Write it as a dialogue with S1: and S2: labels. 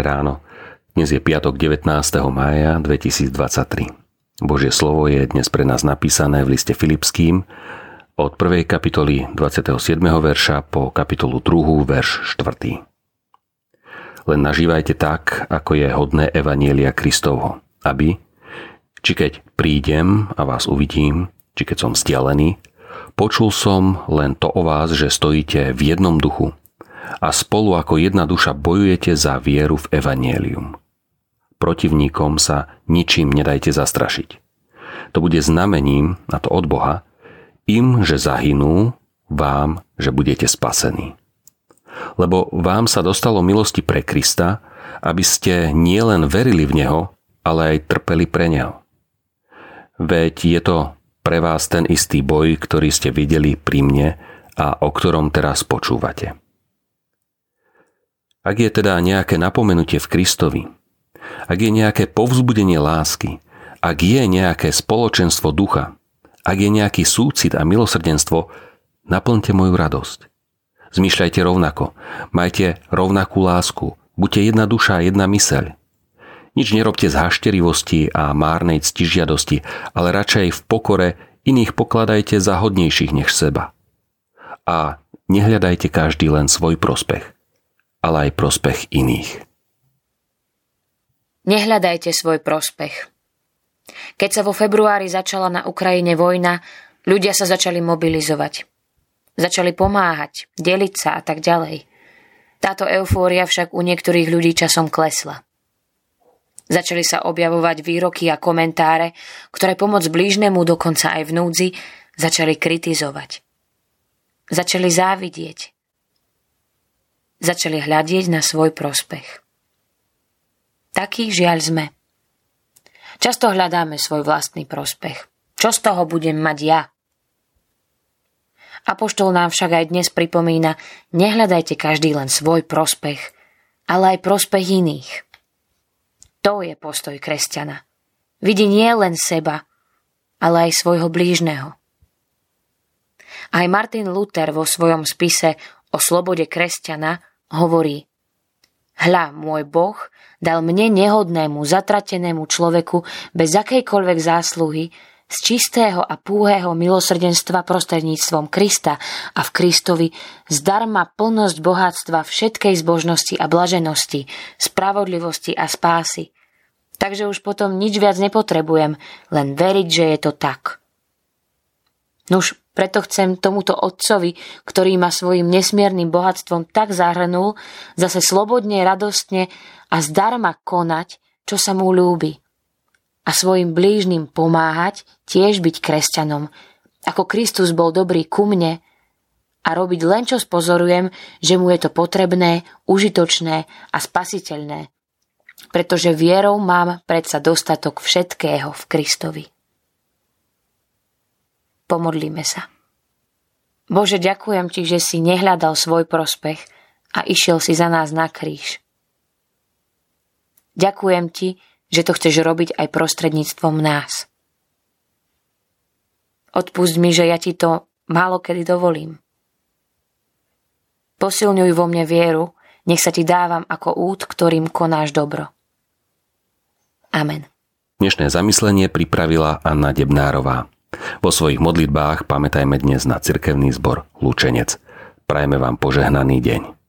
S1: Ráno. Dnes je piatok 19. mája 2023. Božie slovo je dnes pre nás napísané v liste Filipským od 1. kapitoly 27. verša po kapitolu 2. verš 4. Len nažívajte tak, ako je hodné Evanielia Kristovho, aby, či keď prídem a vás uvidím, či keď som vzdialený, počul som len to o vás, že stojíte v jednom duchu a spolu ako jedna duša bojujete za vieru v Evangelium. Protivníkom sa ničím nedajte zastrašiť. To bude znamením, na to od Boha, im, že zahynú, vám, že budete spasení. Lebo vám sa dostalo milosti pre Krista, aby ste nielen verili v Neho, ale aj trpeli pre Neho. Veď je to pre vás ten istý boj, ktorý ste videli pri mne a o ktorom teraz počúvate. Ak je teda nejaké napomenutie v Kristovi, ak je nejaké povzbudenie lásky, ak je nejaké spoločenstvo ducha, ak je nejaký súcit a milosrdenstvo, naplňte moju radosť. Zmýšľajte rovnako, majte rovnakú lásku, buďte jedna duša a jedna myseľ. Nič nerobte z hašterivosti a márnej ctižiadosti, ale radšej v pokore iných pokladajte za hodnejších než seba. A nehľadajte každý len svoj prospech ale aj prospech iných.
S2: Nehľadajte svoj prospech. Keď sa vo februári začala na Ukrajine vojna, ľudia sa začali mobilizovať. Začali pomáhať, deliť sa a tak ďalej. Táto eufória však u niektorých ľudí časom klesla. Začali sa objavovať výroky a komentáre, ktoré pomoc blížnemu dokonca aj v núdzi začali kritizovať. Začali závidieť začali hľadieť na svoj prospech. Taký žiaľ sme. Často hľadáme svoj vlastný prospech. Čo z toho budem mať ja? Apoštol nám však aj dnes pripomína, nehľadajte každý len svoj prospech, ale aj prospech iných. To je postoj kresťana. Vidí nie len seba, ale aj svojho blížneho. Aj Martin Luther vo svojom spise o slobode kresťana hovorí Hľa, môj Boh dal mne nehodnému, zatratenému človeku bez akejkoľvek zásluhy z čistého a púhého milosrdenstva prostredníctvom Krista a v Kristovi zdarma plnosť bohatstva všetkej zbožnosti a blaženosti, spravodlivosti a spásy. Takže už potom nič viac nepotrebujem, len veriť, že je to tak. Nuž, preto chcem tomuto otcovi, ktorý ma svojim nesmiernym bohatstvom tak zahrnul, zase slobodne, radostne a zdarma konať, čo sa mu ľúbi. A svojim blížnym pomáhať, tiež byť kresťanom, ako Kristus bol dobrý ku mne a robiť len čo spozorujem, že mu je to potrebné, užitočné a spasiteľné. Pretože vierou mám predsa dostatok všetkého v Kristovi. Pomodlíme sa. Bože, ďakujem Ti, že si nehľadal svoj prospech a išiel si za nás na kríž. Ďakujem Ti, že to chceš robiť aj prostredníctvom nás. Odpust mi, že ja Ti to málo kedy dovolím. Posilňuj vo mne vieru, nech sa Ti dávam ako út, ktorým konáš dobro. Amen.
S1: Dnešné zamyslenie pripravila Anna Debnárová. Vo svojich modlitbách pamätajme dnes na cirkevný zbor Lučenec. Prajeme vám požehnaný deň.